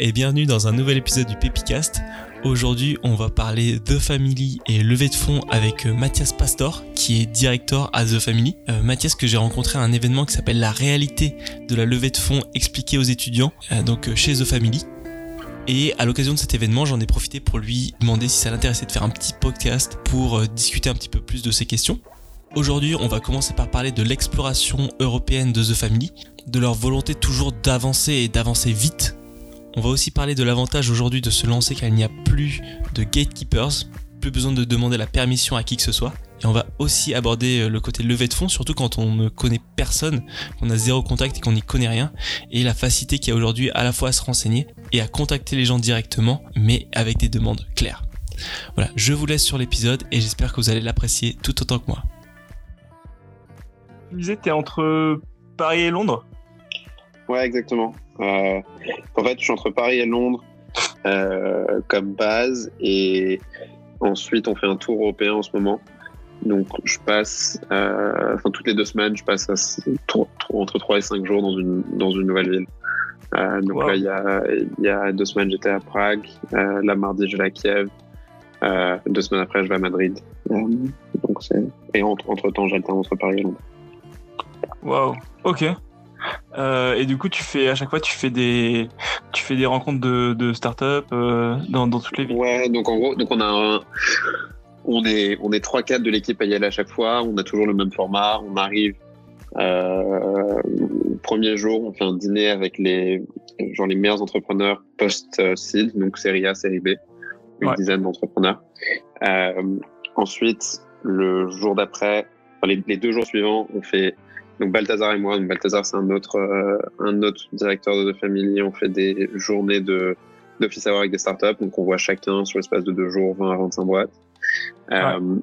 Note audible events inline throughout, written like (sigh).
et bienvenue dans un nouvel épisode du Pepicast. Aujourd'hui, on va parler The Family et levée de fonds avec euh, Mathias Pastor, qui est directeur à The Family. Euh, Mathias que j'ai rencontré à un événement qui s'appelle La réalité de la levée de fonds expliquée aux étudiants, euh, donc chez The Family. Et à l'occasion de cet événement, j'en ai profité pour lui demander si ça l'intéressait de faire un petit podcast pour discuter un petit peu plus de ces questions. Aujourd'hui, on va commencer par parler de l'exploration européenne de The Family, de leur volonté toujours d'avancer et d'avancer vite. On va aussi parler de l'avantage aujourd'hui de se lancer car il n'y a plus de gatekeepers, plus besoin de demander la permission à qui que ce soit. Et on va aussi aborder euh, le côté levée de fonds, surtout quand on ne connaît personne, qu'on a zéro contact et qu'on n'y connaît rien, et la facilité qu'il y a aujourd'hui à la fois à se renseigner et à contacter les gens directement, mais avec des demandes claires. Voilà, je vous laisse sur l'épisode et j'espère que vous allez l'apprécier tout autant que moi. Tu disais, es entre Paris et Londres? Ouais, exactement. Euh, en fait, je suis entre Paris et Londres euh, comme base et ensuite on fait un tour européen en ce moment. Donc je passe, euh, enfin toutes les deux semaines, je passe entre 3 et 5 jours dans une, dans une nouvelle ville. Donc là, il y a, il y a deux semaines, j'étais à Prague. Là, mardi, je vais à Kiev. Deux semaines après, je vais à Madrid. donc et entre, entre temps, j'alterne entre Paris et Londres. Wow. Ok. Euh, et du coup, tu fais à chaque fois, tu fais des, tu fais des rencontres de, de start-up euh, dans, dans, toutes les villes. Ouais, donc en gros, donc on a un, on est, on est trois quatre de l'équipe à y aller à chaque fois. On a toujours le même format. On arrive euh, premier jour, on fait un dîner avec les, genre les meilleurs entrepreneurs post-seed, donc série A, série B, une dizaine d'entrepreneurs. Euh, ensuite, le jour d'après, enfin, les, les deux jours suivants, on fait donc Balthazar et moi, donc Balthazar c'est un autre euh, un autre directeur de famille. On fait des journées de d'office avoir avec des startups, donc on voit chacun sur l'espace de deux jours 20 à 25 boîtes. Euh,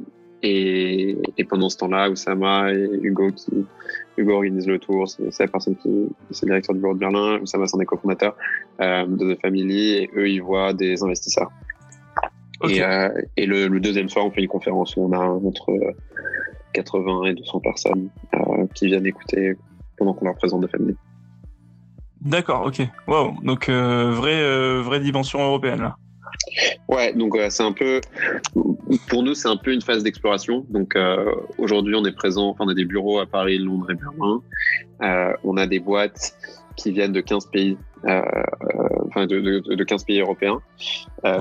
et, et, pendant ce temps-là, Oussama et Hugo qui Hugo organise le tour, c'est la personne qui c'est le directeur du bureau de Berlin. Oussama c'est un des cofondateurs euh, de The Family et eux ils voient des investisseurs. Et, euh, et le, le, deuxième soir, on fait une conférence où on a entre 80 et 200 personnes euh, qui viennent écouter pendant qu'on leur présente des familles. D'accord, ok. Wow, donc euh, vraie, euh, vraie dimension européenne là. Ouais, donc c'est un peu, pour nous, c'est un peu une phase d'exploration. Donc aujourd'hui, on est présent, enfin, on a des bureaux à Paris, Londres et Berlin. on a des boîtes qui viennent de 15 pays, enfin de, de, de, 15 pays européens.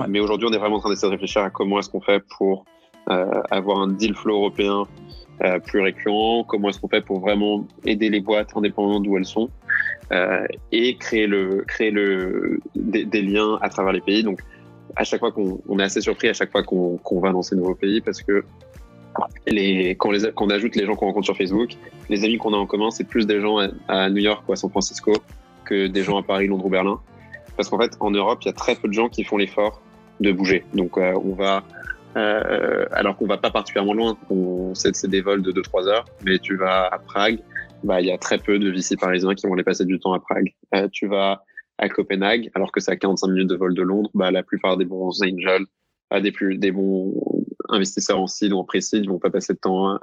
Mais aujourd'hui, on est vraiment en train d'essayer de réfléchir à comment est-ce qu'on fait pour avoir un deal flow européen euh, plus récurrent, comment est-ce qu'on fait pour vraiment aider les boîtes indépendamment d'où elles sont euh, et créer le créer le des, des, liens à travers les pays. Donc à chaque fois qu'on on est assez surpris à chaque fois qu'on qu'on va dans ces nouveaux pays parce que les, quand, les, quand on ajoute les gens qu'on rencontre sur Facebook, les amis qu'on a en commun, c'est plus des gens à, New York ou à San Francisco que des gens à Paris, Londres ou Berlin. Parce qu'en fait, en Europe, il y a très peu de gens qui font l'effort de bouger. Donc, euh, on va euh, alors qu'on va pas particulièrement loin. C'est des vols de 2-3 heures, mais tu vas à Prague, bah il y a très peu de VC parisiens qui vont aller passer du temps à Prague. Euh, tu vas à Copenhague, alors que c'est à 45 minutes de vol de Londres, bah la plupart des bons angels, ah, des plus des bons investisseurs en seed ou en pré-seed vont pas passer de temps à,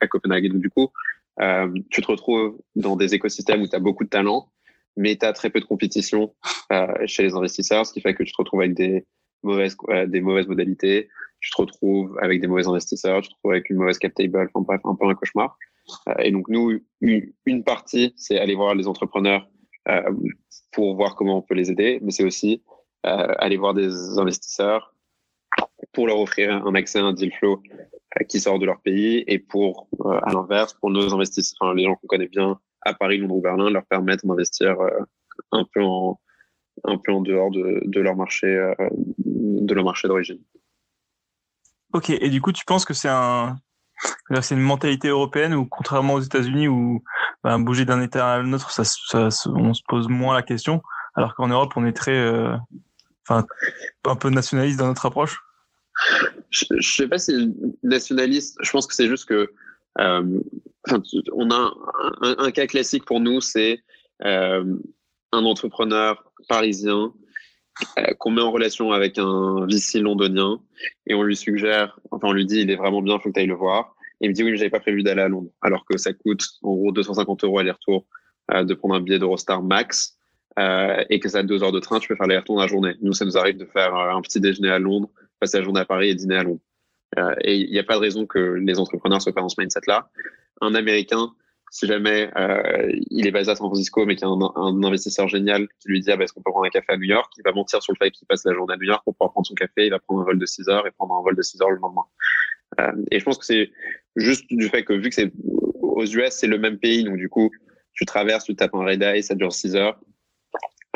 à, Copenhague. Et donc du coup, euh, tu te retrouves dans des écosystèmes où tu as beaucoup de talent, mais tu as très peu de compétition euh, chez les investisseurs, ce qui fait que tu te retrouves avec des mauvaises, euh, des mauvaises modalités, tu te retrouves avec des mauvais investisseurs, tu te retrouves avec une mauvaise cap table, enfin bref, un peu un cauchemar. Euh, et donc nous, une, partie, c'est aller voir les entrepreneurs euh, pour voir comment on peut les aider, mais c'est aussi euh, aller voir des investisseurs pour leur offrir un accès à un deal flow qui sort de leur pays et pour, à l'inverse, pour nos investisseurs, les gens qu'on connaît bien à Paris, Londres ou Berlin, leur permettre d'investir un peu en un peu en dehors de, de leur marché de leur marché d'origine. Ok, et du coup, tu penses que c'est un, c'est une mentalité européenne ou contrairement aux États-Unis où ben, bouger d'un État à l'autre, ça, ça, on se pose moins la question, alors qu'en Europe, on est très, euh, enfin, un peu nationaliste dans notre approche? Je, je sais pas si nationaliste. Je pense que c'est juste que euh, on a un, un, cas classique pour nous, c'est euh, un entrepreneur parisien euh, qu'on met en relation avec un VC londonien et on lui suggère, enfin on lui dit il est vraiment bien, faut que tu ailles le voir. Et il me dit oui, mais j'avais pas prévu d'aller à Londres, alors que ça coûte en gros 250 euros aller-retour euh, de prendre un billet d'Eurostar max. euh, et que ça a deux heures de train, tu peux faire les retours dans la journée. Nous, ça nous arrive de faire un petit déjeuner à Londres, passer la journée à Paris et dîner à Londres. Et il n'y a pas de raison que les entrepreneurs soient pas dans ce mindset-là. Un Américain, si jamais euh, il est basé à San Francisco, mais qu'il y a un, un, investisseur génial qui lui dit ah, bah, est-ce qu'on peut prendre un café à New York, il va mentir sur le fait qu'il passe la journée à New York pour pouvoir prendre son café, il va prendre un vol de 6 heures et prendre un vol de 6 heures le lendemain. Euh, et je pense que c'est juste du fait que vu que c'est aux US, c'est le même pays, donc du coup, tu traverses, tu tapes un red eye, ça dure 6 heures,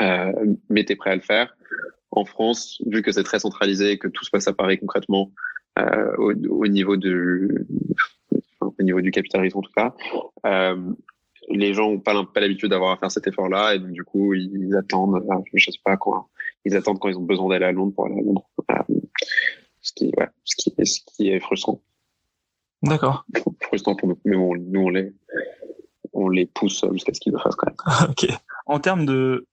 euh, mais tu es prêt à le faire. En France, vu que c'est très centralisé et que tout se passe à Paris concrètement, euh, au, au, niveau enfin, au niveau du capitalisme en tout cas, euh, les gens n'ont pas, pas l'habitude d'avoir à faire cet effort-là et donc du coup ils attendent, euh, je sais pas quoi, ils attendent quand ils ont besoin d'aller à Londres pour aller à Londres, euh, ce qui, ouais, ce qui, ce qui est frustrant. D'accord. Frustrant pour nous, mais bon, nous on les, on les pousse jusqu'à ce qu'ils le fassent quand même. (laughs) ok. En termes de,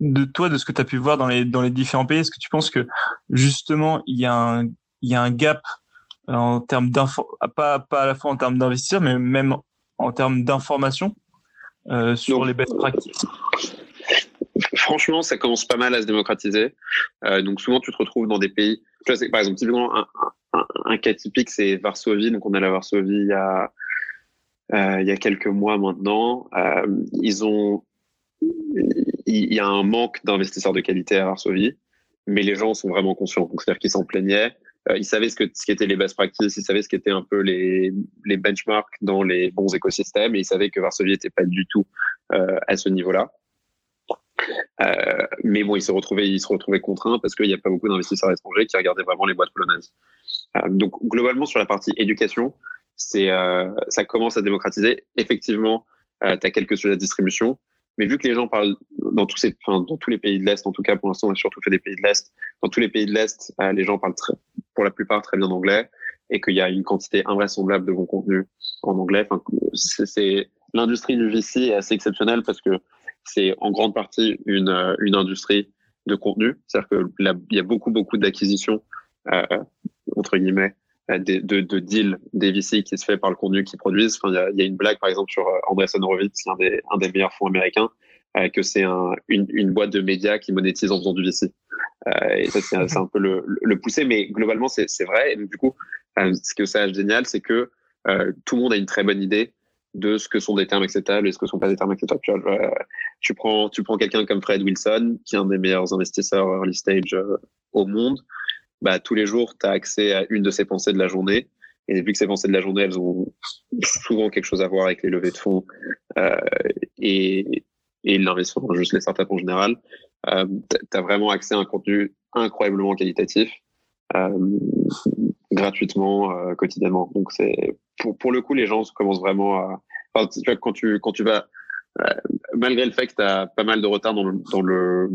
de toi, de ce que tu as pu voir dans les, dans les différents pays, est-ce que tu penses que justement il y a un, il y a un gap en termes d'info, pas, pas à la fois en termes d'investisseurs, mais même en termes d'information euh, sur les best practices Franchement, ça commence pas mal à se démocratiser. Euh, donc souvent, tu te retrouves dans des pays. Tu vois, par exemple, typiquement, un, un, un cas typique, c'est Varsovie. Donc on est à Varsovie il y a, euh, il y a quelques mois maintenant. Ils ont, il y a un manque d'investisseurs de qualité à Varsovie, mais les gens sont vraiment conscients. Donc c'est-à-dire qu'ils s'en plaignaient. Euh, ils savaient ce que ce qu'étaient les best practices, ils savaient ce qu'étaient un peu les les benchmarks dans les bons écosystèmes, et ils savaient que Varsovie n'était pas du tout euh, à ce niveau-là. Euh, mais bon, ils se retrouvaient, ils se retrouvaient contraints parce qu'il n'y a pas beaucoup d'investisseurs étrangers qui regardaient vraiment les boîtes polonaises. Euh, donc globalement sur la partie éducation, c'est euh, ça commence à démocratiser. Effectivement, euh, tu as quelques sujets de distribution, mais vu que les gens parlent dans tous ces, enfin, dans tous les pays de l'est, en tout cas pour l'instant, on a surtout fait des pays de l'est. Dans tous les pays de l'est, les gens parlent très, pour la plupart très bien anglais et qu'il y a une quantité invraisemblable de bons contenus en anglais. Enfin, c'est l'industrie du VC est assez exceptionnelle parce que c'est en grande partie une, euh, une industrie de contenu. C'est-à-dire que il y a beaucoup, beaucoup d'acquisitions, euh, entre guillemets, euh, de, de, de deals des VC qui se fait par le contenu qu'ils produisent. Enfin, il y a, y a une blague, par exemple, sur euh, Andreessen Horowitz, un des, un des meilleurs fonds américains, que c'est un, une, une boîte de médias qui monétise en faisant du VC. Euh, et ça, c'est un peu le, le pousser, mais globalement, c'est vrai. Et donc, du coup, ce que ça a génial, c'est que tout le monde a une très bonne idée de ce que sont des termes acceptables et ce que sont pas des termes acceptables. Tu, euh, prends, tu prends quelqu'un comme Fred Wilson, qui est un des meilleurs investisseurs early stage euh, au monde. Bah, tous les jours, tu as accès à une de ses pensées de la journée. Et vu que ces pensées de la journée, elles ont souvent quelque chose à voir avec les levées de fonds euh, et, et l'investissement, juste les startups en général, euh, tu as vraiment accès à un contenu incroyablement qualitatif, euh, gratuitement, euh, quotidiennement. Donc, c'est pour, pour le coup, les gens commencent vraiment à, tu vois, quand tu, quand tu vas, euh, malgré le fait que tu as pas mal de retard dans le, dans le,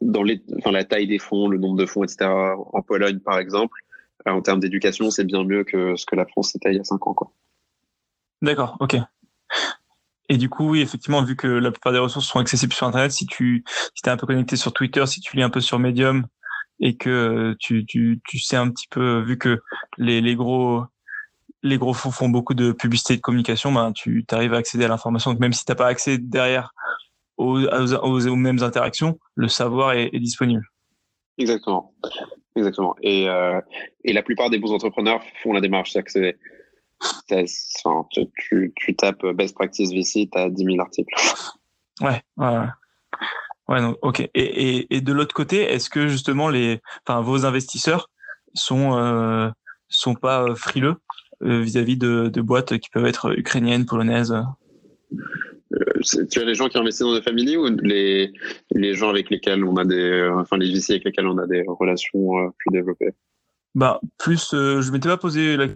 dans les, enfin, la taille des fonds, le nombre de fonds, etc. En Pologne, par exemple, en termes d'éducation, c'est bien mieux que ce que la France était il y a cinq ans, quoi. D'accord, ok. Et du coup, oui, effectivement, vu que la plupart des ressources sont accessibles sur Internet, si tu si es un peu connecté sur Twitter, si tu lis un peu sur Medium et que tu, tu, tu sais un petit peu, vu que les, les gros les gros fonds font beaucoup de publicité et de communication, ben, tu arrives à accéder à l'information. Donc même si tu n'as pas accès derrière aux, aux, aux, mêmes interactions, le savoir est, est disponible. Exactement. Exactement. Et, euh, et la plupart des bons entrepreneurs font la démarche. Que enfin, tu, tu, tu, tapes Best Practice VC, tu as 10 000 articles. Ouais, ouais. Ouais, donc, ok. Et, et, et de l'autre côté, est-ce que justement les, enfin, vos investisseurs sont euh, sont pas frileux euh, vis-à-vis de, de, boîtes qui peuvent être ukrainiennes, polonaises euh, Tu as les gens qui investissent dans des familles ou les, les gens avec lesquels on a des, enfin les VC avec lesquels on a des relations euh, plus développées? Bah plus, je m'étais pas posé la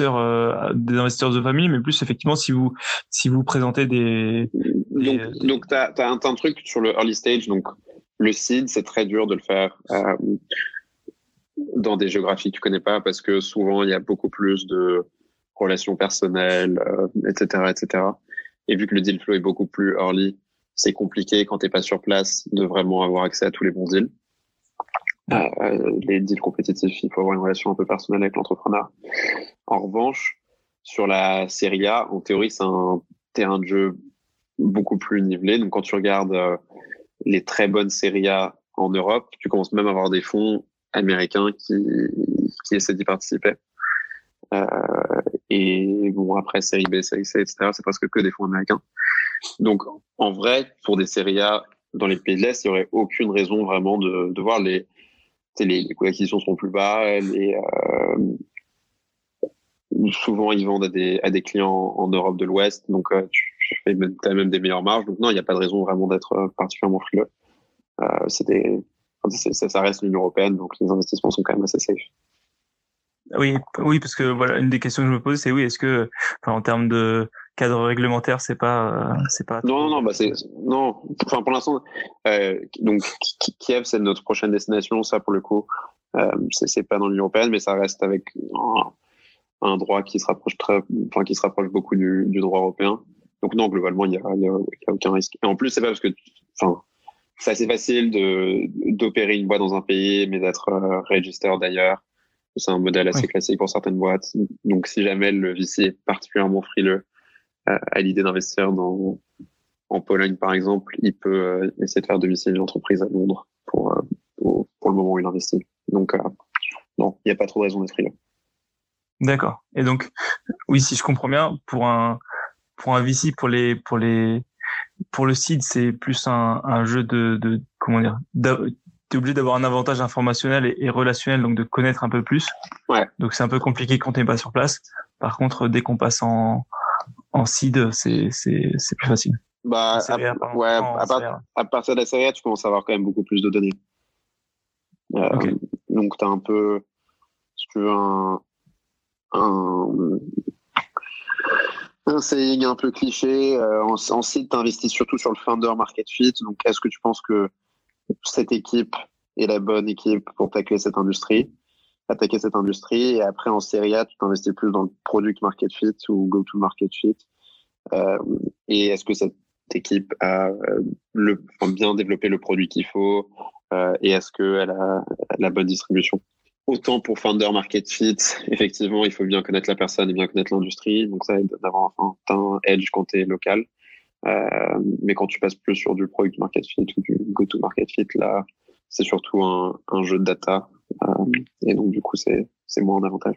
des investisseurs de famille, mais plus effectivement si vous si vous présentez des, des... donc donc t'as as un, un, truc sur le early stage donc le seed c'est très dur de le faire euh, dans des géographies que tu connais pas parce que souvent il y a beaucoup plus de relations personnelles, euh, etc., etc. Et vu que le deal flow est beaucoup plus early, c'est compliqué quand t'es pas sur place de vraiment avoir accès à tous les bons deals. Euh, les deals compétitifs, il faut avoir une relation un peu personnelle avec l'entrepreneur. En revanche, sur la Serie A, en théorie, c'est un terrain de jeu beaucoup plus nivelé. Donc quand tu regardes les très bonnes séries A en Europe, tu commences même à avoir des fonds américains qui, qui essaient d'y participer. Euh, et bon, après, série B, série C, etc., c'est presque que des fonds américains. Donc, en vrai, pour des séries A dans les pays de l'Est, il n'y aurait aucune raison vraiment de, de voir les, les, les coûts d'acquisition sont plus bas, les, euh, souvent ils vendent à des, clients en Europe de l'Ouest, donc euh, tu, fais même, as même des meilleures marges. Donc non, il n'y a pas de raison vraiment d'être euh, particulièrement frileux. Ça, reste l'Union européenne, donc les investissements sont quand même assez safe. Oui, oui, parce que voilà, une des questions que je me pose, c'est oui, est-ce que, en termes de cadre réglementaire, c'est pas, c'est pas. Non, non, non, bah c'est, non. Enfin, pour l'instant, euh, donc Kiev, c'est notre prochaine destination. Ça, pour le coup, euh, c'est pas dans l'Union européenne, mais ça reste avec un, un, droit qui se rapproche très, enfin, qui se rapproche beaucoup du, du droit européen. Donc non, globalement, il y a, y, a, y a, aucun risque. Et en plus, c'est pas parce que, enfin, c'est assez facile de d'opérer une boîte dans un pays, mais d'être euh, register d'ailleurs. C'est un modèle assez oui. classique pour certaines boîtes. Donc, si jamais le VC est particulièrement frileux à l'idée d'investir dans en Pologne, par exemple, il peut euh, essayer de faire domicile l'entreprise à Londres pour, euh, pour, pour le moment où il investit. Donc, euh, non, il n'y a pas trop de raison d'être frileux. D'accord. Et donc, oui, si je comprends bien, pour un pour un VC, pour les pour les pour le seed, c'est plus un, un jeu de, de comment dire tu es obligé d'avoir un avantage informationnel et, et, relationnel, donc de connaître un peu plus. Ouais. Donc c'est un peu compliqué quand t'es pas sur place. Par contre, dès qu'on passe en, en seed, c'est, c'est, c'est plus facile. Bah, à, ouais, à, part, à, partir de la série A, tu commences à avoir quand même beaucoup plus de données. Euh, okay. Donc t'as un peu, si tu veux, un, un, un saying un peu cliché. Euh, en, en site, tu investis surtout sur le founder market fit. Donc, est-ce que tu penses que cette équipe est la bonne équipe pour tacler cette industrie, attaquer cette industrie. Et après, en série A, tu t'investis plus dans le product market fit ou go to market fit. Euh, et est-ce que cette équipe a euh, le, bien développé le produit qu'il faut euh, et est-ce qu'elle a la bonne distribution? Autant pour Founder Market Fit, (laughs) effectivement, il faut bien connaître la personne et bien connaître l'industrie. Donc ça aide d'avoir enfin, un edge quand tu es local. Euh, mais quand tu passes plus sur du product market fit ou du go-to market fit, là, c'est surtout un, un, jeu de data. Euh, et donc, du coup, c'est, moins un avantage.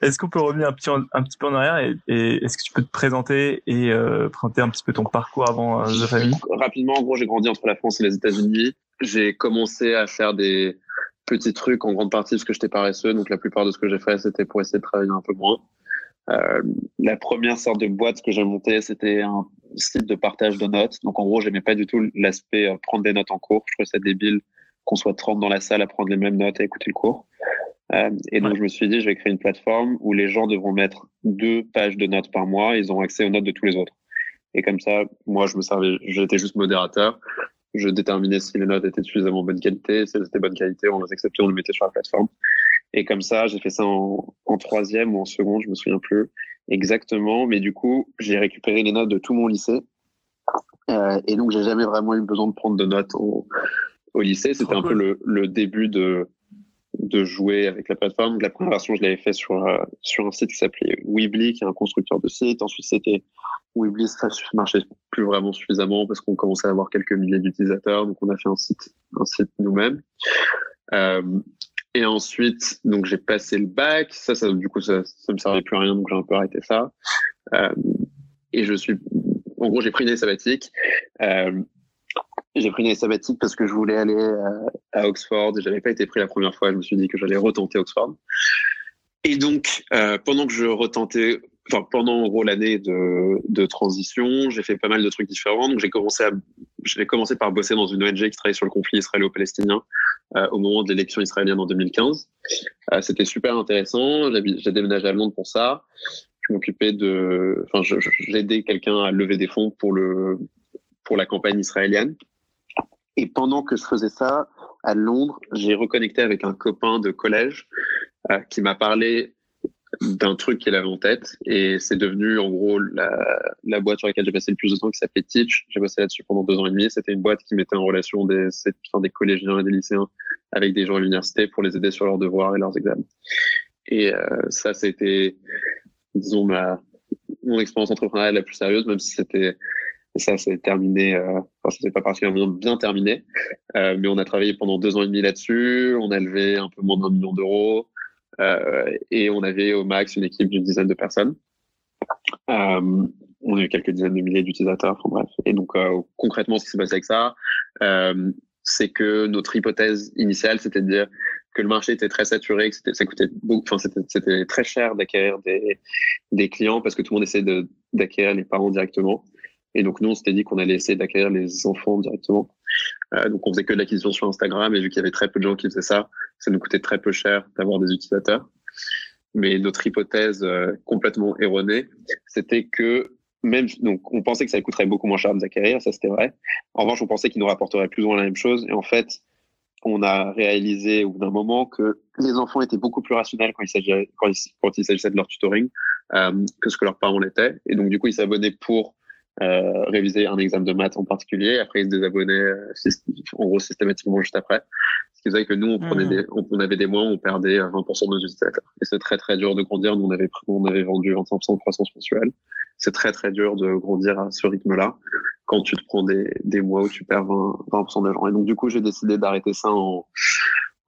Est-ce qu'on peut revenir un petit, un petit peu en arrière et, et est-ce que tu peux te présenter et euh, présenter un petit peu ton parcours avant euh, The Family Rapidement, en gros, j'ai grandi entre la France et les États-Unis. J'ai commencé à faire des petits trucs en grande partie parce que j'étais paresseux. Donc, la plupart de ce que j'ai fait, c'était pour essayer de travailler un peu moins. Euh, la première sorte de boîte que j'ai montée, c'était un site de partage de notes. Donc en gros, j'aimais pas du tout l'aspect euh, prendre des notes en cours. Je trouvais ça débile qu'on soit 30 dans la salle à prendre les mêmes notes et écouter le cours. Euh, et donc ouais. je me suis dit, je vais créer une plateforme où les gens devront mettre deux pages de notes par mois. Ils ont accès aux notes de tous les autres. Et comme ça, moi, je me servais, j'étais juste modérateur. Je déterminais si les notes étaient suffisamment bonne qualité. Si elles étaient bonne qualité, on les acceptait, on les mettait sur la plateforme. Et comme ça, j'ai fait ça en, en, troisième ou en seconde, je me souviens plus exactement. Mais du coup, j'ai récupéré les notes de tout mon lycée. Euh, et donc, j'ai jamais vraiment eu besoin de prendre de notes au lycée. C'était un peu le, le, début de, de jouer avec la plateforme. La première version, je l'avais fait sur, euh, sur un site qui s'appelait Weebly, qui est un constructeur de sites. Ensuite, c'était Weebly, ça marchait plus vraiment suffisamment parce qu'on commençait à avoir quelques milliers d'utilisateurs. Donc, on a fait un site, un site nous-mêmes. Euh, et ensuite, donc j'ai passé le bac. Ça, ça du coup, ça, ça me servait plus à rien, donc j'ai un peu arrêté ça. Euh, et je suis, en gros, j'ai pris une année sabbatique. Euh, j'ai pris une année sabbatique parce que je voulais aller à, à Oxford. J'avais pas été pris la première fois. Je me suis dit que j'allais retenter Oxford. Et donc, euh, pendant que je retentais, enfin pendant en gros l'année de, de transition, j'ai fait pas mal de trucs différents. Donc j'ai commencé à, j'ai commencé par bosser dans une ONG qui travaille sur le conflit israélo-palestinien euh, au moment de l'élection israélienne en 2015. Euh, C'était super intéressant. J'ai déménagé à Londres pour ça. Je m'occupais de, enfin j'ai aidé quelqu'un à lever des fonds pour le pour la campagne israélienne. Et pendant que je faisais ça, à Londres, j'ai reconnecté avec un copain de collège euh, qui m'a parlé d'un truc qu'il avait en tête et c'est devenu en gros la, la boîte sur laquelle j'ai passé le plus de temps qui s'appelait Teach. J'ai bossé là-dessus pendant deux ans et demi. C'était une boîte qui mettait en relation des, enfin, des collégiens et des lycéens avec des gens à l'université pour les aider sur leurs devoirs et leurs examens. Et euh, ça, c'était, disons, ma, mon expérience entrepreneuriale la plus sérieuse, même si c'était Et ça, c'est terminé. Euh, enfin, ça s'est pas particulièrement bien terminé, euh, mais on a travaillé pendant deux ans et demi là-dessus. On a levé un peu moins d'un million d'euros euh, et on avait au max une équipe d'une dizaine de personnes. Euh, on a eu quelques dizaines de milliers d'utilisateurs. Enfin bref. Et donc concrètement, ce qui s'est passé avec ça, c'est que notre hypothèse initiale, c'était de dire que le marché était très saturé, que c'était, ça coûtait beaucoup, enfin, c'était, c'était très cher d'acquérir des, des clients parce que tout le monde essaie de, d'acquérir les parents directement. Et donc, nous, on s'était dit qu'on allait essayer d'acquérir les enfants directement. Euh, donc, on faisait que de l'acquisition sur Instagram et vu qu'il y avait très peu de gens qui faisaient ça, ça nous coûtait très peu cher d'avoir des utilisateurs. Mais notre hypothèse euh, complètement erronée, c'était que même, donc, on pensait que ça coûterait beaucoup moins cher de les acquérir, ça c'était vrai. En revanche, on pensait qu'ils nous rapporteraient plus ou moins la même chose. Et en fait, on a réalisé au bout d'un moment que les enfants étaient beaucoup plus rationnels quand il s'agissait quand il, de leur tutoring euh, que ce que leurs parents l'étaient. Et donc du coup, ils s'abonnaient pour euh, réviser un examen de maths en particulier. Après, ils se désabonnaient euh, en gros systématiquement juste après. Ce qui faisait que nous, on prenait hmm. des, on, avait des mois où on perdait 20% de nos utilisateurs. Et c'est très très dur de grandir. Nous, on avait, on avait vendu 25% de croissance mensuelle. C'est très très dur de grandir à ce rythme-là quand tu te prends des, des mois où tu perds 20%, 20 d'argent. Et donc, du coup, j'ai décidé d'arrêter ça en,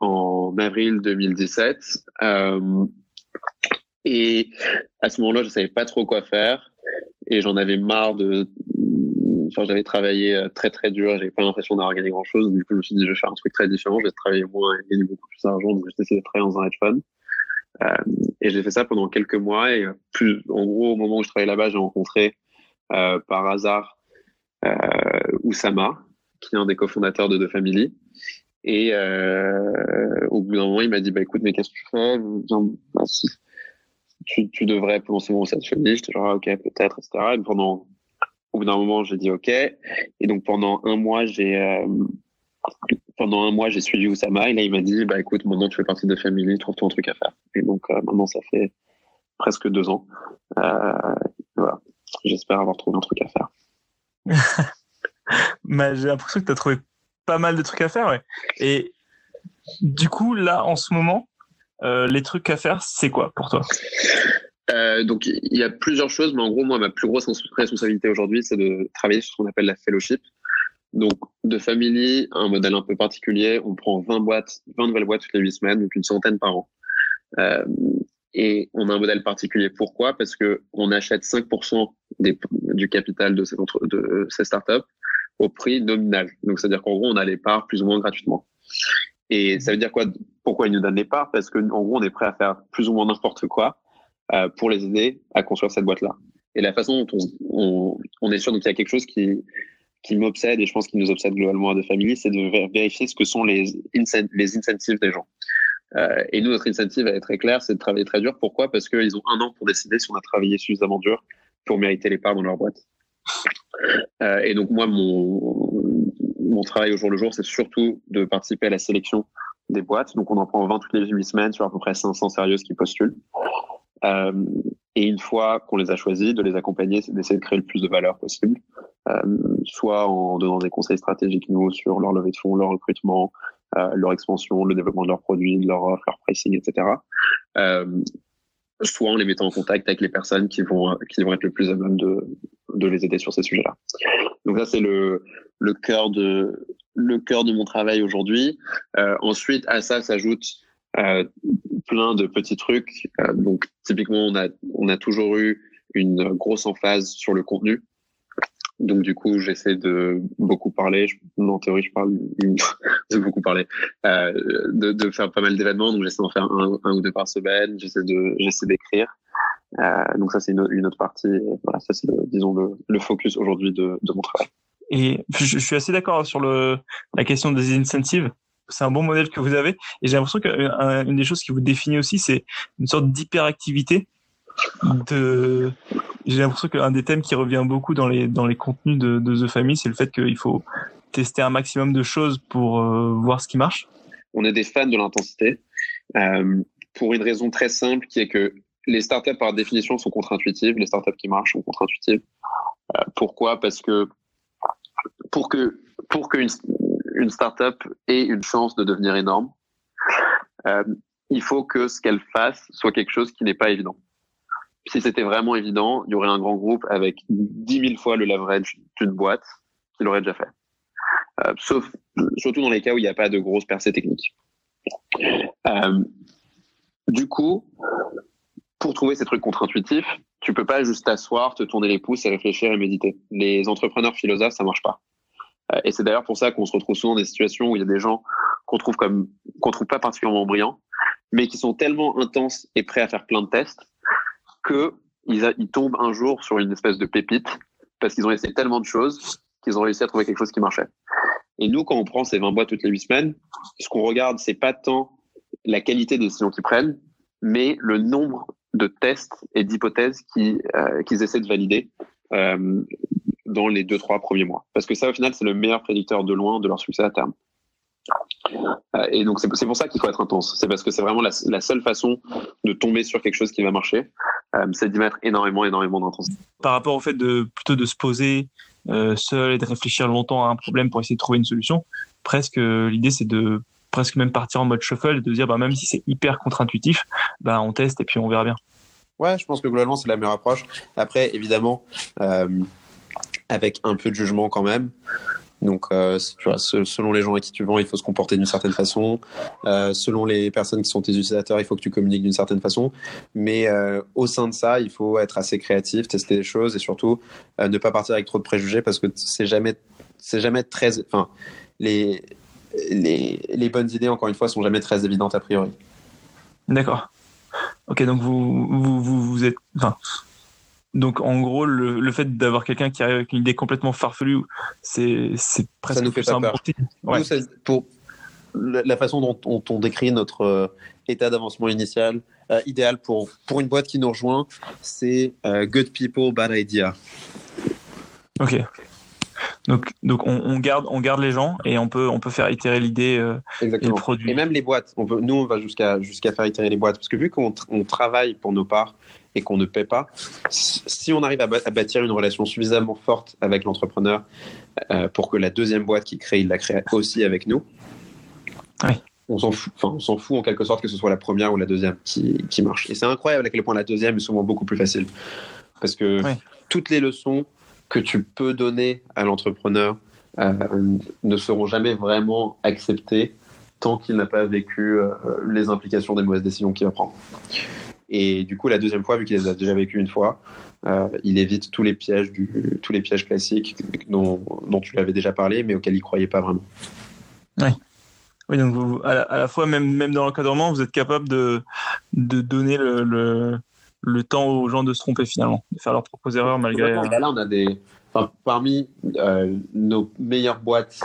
en avril 2017. Euh, et à ce moment-là, je savais pas trop quoi faire et j'en avais marre de enfin j'avais travaillé euh, très très dur j'avais pas l'impression d'avoir gagné grand chose du coup je me suis dit je vais faire un truc très différent. Je vais travailler moins et gagner beaucoup plus d'argent. Donc j'ai essayé de travailler dans un hedge fund. Euh, et j'ai fait ça pendant quelques mois et plus en gros au moment où je travaillais là-bas j'ai rencontré euh, par hasard euh, Oussama qui est un des cofondateurs de The Family. Et euh, au bout d'un moment il m'a dit bah écoute mais qu'est-ce que tu fais? Tu, tu devrais potentiellement ça te Je J'étais genre, ok, peut-être, etc. Et pendant, au bout d'un moment, j'ai dit ok. Et donc, pendant un mois, j'ai, euh, pendant un mois, j'ai suivi Oussama. Et là, il m'a dit, bah, écoute, maintenant, tu fais partie de Family, trouve-toi un truc à faire. Et donc, euh, maintenant, ça fait presque deux ans. Euh, voilà. J'espère avoir trouvé un truc à faire. Mais (laughs) j'ai l'impression que tu as trouvé pas mal de trucs à faire, ouais. Et du coup, là, en ce moment, euh, les trucs à faire, c'est quoi pour toi? Euh, donc il y a plusieurs choses, mais en gros moi ma plus grosse responsabilité aujourd'hui c'est de travailler sur ce qu'on appelle la fellowship. Donc de Family, un modèle un peu particulier, on prend 20 boîtes, 20 nouvelles boîtes toutes les 8 semaines, donc une centaine par an. Euh, et on a un modèle particulier. Pourquoi? Parce que on achète 5% des, du capital de ces, de ces startups au prix nominal. Donc c'est-à-dire qu'en gros on a les parts plus ou moins gratuitement. Et ça veut dire quoi Pourquoi ils nous donnent les parts? Parce que en gros, on est prêt à faire plus ou moins n'importe quoi euh, pour les aider à construire cette boîte-là. Et la façon dont on, est sûr, donc il y a quelque chose qui qui m'obsède et je pense qui nous obsède globalement à De Family, c'est de vérifier ce que sont les, les incentives des gens. Euh, et nous, notre incentive, elle est très claire, c'est de travailler très dur. Pourquoi? Parce qu'ils ont un an pour décider si on a travaillé suffisamment dur pour mériter les parts dans leur boîte. Euh, et donc moi, mon, mon travail au jour le jour, c'est surtout de participer à la sélection des boîtes. Donc, on en prend 20 toutes les 8 semaines sur à peu près 500 sérieuses qui postulent. Euh, et une fois qu'on les a choisis, de les accompagner, c'est d'essayer de créer le plus de valeur possible, euh, soit en donnant des conseils stratégiques nouveaux sur leur levée de fonds, leur recrutement, euh, leur expansion, le développement de leurs produits, leur leur pricing, etc. Soit en les mettant en contact avec les personnes qui vont qui vont être le plus à même de de les aider sur ces sujets-là. Donc ça c'est le le cœur de le cœur de mon travail aujourd'hui. Euh, ensuite à ça s'ajoute euh, plein de petits trucs. Euh, donc typiquement on a on a toujours eu une grosse emphase sur le contenu. Donc du coup, j'essaie de beaucoup parler. en théorie, je parle (laughs) de beaucoup parler, euh, de, de, faire pas mal d'événements. Donc j'essaie d'en faire un, ou deux par semaine. J'essaie de, j'essaie d'écrire. Euh, donc ça, c'est une, une, autre partie. Voilà, ça c'est, disons le, le focus aujourd'hui de, de, mon travail. Et je, suis assez d'accord sur le, la question des incentives. C'est un bon modèle que vous avez. Et j'ai l'impression qu'une des choses qui vous définit aussi, c'est une sorte d'hyperactivité de j'ai l'impression qu'un des thèmes qui revient beaucoup dans les dans les contenus de, The Family, c'est le fait qu'il faut tester un maximum de choses pour euh, voir ce qui marche. On est des fans de l'intensité euh, pour une raison très simple qui est que les startups par définition sont contre-intuitives. Les startups qui marchent sont contre-intuitives. Euh, pourquoi? Parce que pour que pour qu'une une startup ait une chance de devenir énorme, euh, il faut que ce qu'elle fasse soit quelque chose qui n'est pas évident. si c'était vraiment évident, il y aurait un grand groupe avec 10 000 fois le leverage d'une boîte qui l'aurait déjà fait. Euh, sauf, surtout dans les cas où il n'y a pas de grosses percées techniques. Euh, du coup, pour trouver ces trucs contre-intuitifs, tu peux pas juste t'asseoir, te tourner les pouces et réfléchir et méditer. Les entrepreneurs philosophes, ça marche pas. Euh, et c'est d'ailleurs pour ça qu'on se retrouve souvent dans des situations où il y a des gens qu'on trouve comme qu'on trouve pas particulièrement brillants, mais qui sont tellement intenses et prêts à faire plein de tests que ils, tombent un jour sur une espèce de pépite parce qu'ils ont essayé tellement de choses qu'ils ont réussi à trouver quelque chose qui marchait. Et nous, quand on prend ces 20 boîtes toutes les 8 semaines, ce qu'on regarde, c'est pas tant la qualité des décisions qu'ils prennent, mais le nombre de tests et d'hypothèses euh, qu'ils essaient de valider euh, dans les 2-3 premiers mois. Parce que ça, au final, c'est le meilleur prédicteur de loin de leur succès à terme. Euh, et donc, c'est pour ça qu'il faut être intense. C'est parce que c'est vraiment la, seule façon de tomber sur quelque chose qui va marcher, c'est d'y mettre énormément, énormément d'intensité. Par rapport au fait de plutôt de se poser seul et de réfléchir longtemps à un problème pour essayer de trouver une solution, presque l'idée c'est de presque même partir en mode shuffle et de dire bah, même si c'est hyper contre-intuitif, bah, on teste et puis on verra bien. Ouais, je pense que globalement c'est la meilleure approche. Après, évidemment, euh, avec un peu de jugement quand même. Donc, euh, selon les gens à qui tu vends, il faut se comporter d'une certaine façon. Euh, selon les personnes qui sont tes utilisateurs, il faut que tu communiques d'une certaine façon. Mais au sein de ça, il faut être assez créatif, tester des choses et surtout ne pas partir avec trop de préjugés parce que c'est jamais, c'est jamais très, enfin, les, les, les bonnes idées, encore une fois, sont jamais très évidentes a priori. D'accord. Ok, donc vous, vous, vous, vous êtes, enfin, donc en gros, le, le fait d'avoir quelqu'un qui arrive avec une idée complètement farfelue, c'est c'est presque ça nous fait pas peur. Ouais. Nous, pour la façon dont on, on décrit notre euh, état d'avancement initial, euh, idéal pour pour une boîte qui nous rejoint, c'est euh, good people, bad idea. Ok. Donc, donc on, on, garde, on garde les gens et on peut, on peut faire itérer l'idée euh, et le produit. Et même les boîtes. On peut, nous, on va jusqu'à jusqu'à faire itérer les boîtes parce que vu qu'on on travaille pour nos parts et qu'on ne paie pas, si on arrive à, bâtir une relation suffisamment forte avec l'entrepreneur euh, pour que la deuxième boîte qui crée, il la crée aussi avec nous, oui. on s'en fout, enfin, on s'en fout en quelque sorte que ce soit la première ou la deuxième qui, qui marche. Et c'est incroyable à quel point la deuxième est souvent beaucoup plus facile. Parce que oui. toutes les leçons que tu peux donner à l'entrepreneur euh, ne seront jamais vraiment acceptées tant qu'il n'a pas vécu euh, les implications des mauvaises décisions qu'il va prendre. Et du coup, la deuxième fois, vu qu'il les a déjà vécu une fois, euh, il évite tous les pièges, tous les pièges classiques dont, tu l'avais déjà parlé, mais auxquels il croyait pas vraiment. Oui. Oui, donc à, la, fois, même, dans l'encadrement, vous êtes capable de, donner le, le, temps aux gens de se tromper finalement, de faire leurs propres erreurs malgré. Là, on a des. Enfin, parmi euh, nos meilleures boîtes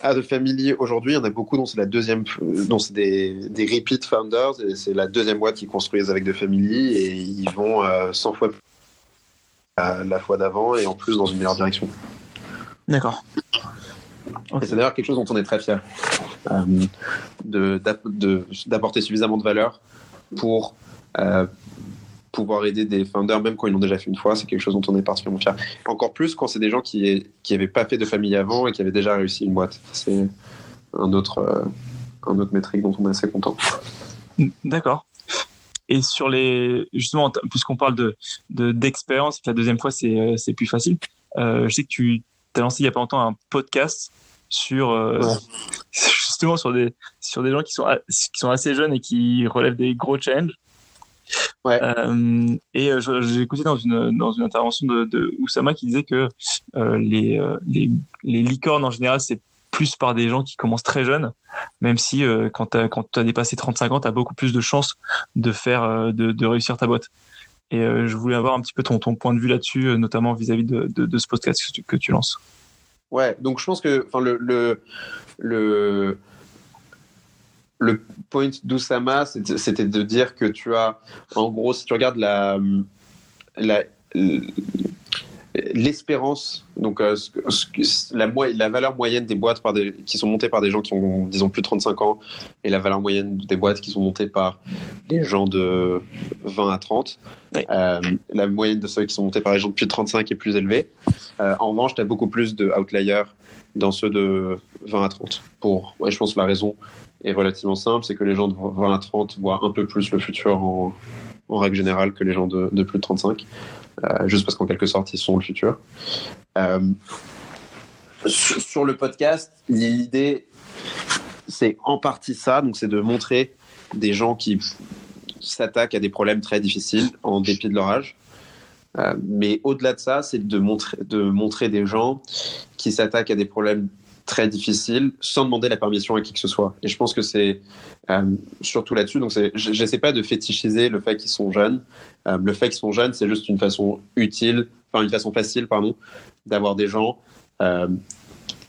à The Family aujourd'hui, il y en a beaucoup dont c'est la deuxième, dont c'est des, des repeat founders et c'est la deuxième boîte qu'ils construisent avec The Family et ils vont euh, 100 fois à la fois d'avant et en plus dans une meilleure direction. D'accord. Okay. C'est d'ailleurs quelque chose dont on est très fier, euh, d'apporter suffisamment de valeur pour euh, pouvoir aider des founders, même quand ils l'ont déjà fait une fois, c'est quelque chose dont on est particulièrement fier. Encore plus quand c'est des gens qui qui n'avaient pas fait de famille avant et qui avaient déjà réussi une boîte. C'est un autre, euh, un autre métrique dont on est assez content. D'accord. Et sur les, justement, puisqu'on parle de, d'expérience, de, la deuxième fois c'est, euh, c'est plus facile. Euh, je sais que tu as lancé il y a pas longtemps un podcast sur euh, ouais. (laughs) justement sur des sur des gens qui sont qui sont assez jeunes et qui relèvent des gros challenges. Ouais. Euh, et j'ai écouté dans une dans une intervention de, de Oussama qui disait que euh, les, les les licornes en général c'est plus par des gens qui commencent très jeunes, même si euh, quand tu as, dépassé 35 ans, tu as beaucoup plus de chances de faire euh, de, de réussir ta boîte. Et euh, je voulais avoir un petit peu ton, ton point de vue là-dessus, notamment vis-à-vis de, de, de, ce podcast que tu, que tu lances. Ouais, donc je pense que le le le le point d'Oussama, c'était de dire que tu as, en gros, si tu regardes la, la, l'espérance, donc euh, la, la, valeur moyenne des boîtes par des, qui sont montées par des gens qui ont, disons, plus de 35 ans, et la valeur moyenne des boîtes qui sont montées par des gens de 20 à 30, oui. euh, la moyenne de ceux qui sont montés par des gens de plus de 35 est plus élevée. Euh, en revanche, tu as beaucoup plus de outliers dans ceux de 20 à 30. Pour, ouais, je pense la raison est relativement simple, c'est que les gens de 20 à 30 voient un peu plus le futur en, règle générale que les gens de, de plus de 35, euh, juste parce qu'en quelque sorte, ils sont le futur. Euh, sur le podcast, l'idée, c'est en partie ça, donc c'est de montrer des gens qui s'attaquent à des problèmes très difficiles en dépit de leur âge. Euh, mais au-delà de ça, c'est de montrer, de montrer des gens qui s'attaquent à des problèmes très difficiles sans demander la permission à qui que ce soit. Et je pense que c'est euh, surtout là-dessus. Donc, je n'essaie pas de fétichiser le fait qu'ils sont jeunes. Euh, le fait qu'ils sont jeunes, c'est juste une façon utile, enfin une façon facile, pardon, d'avoir des gens euh,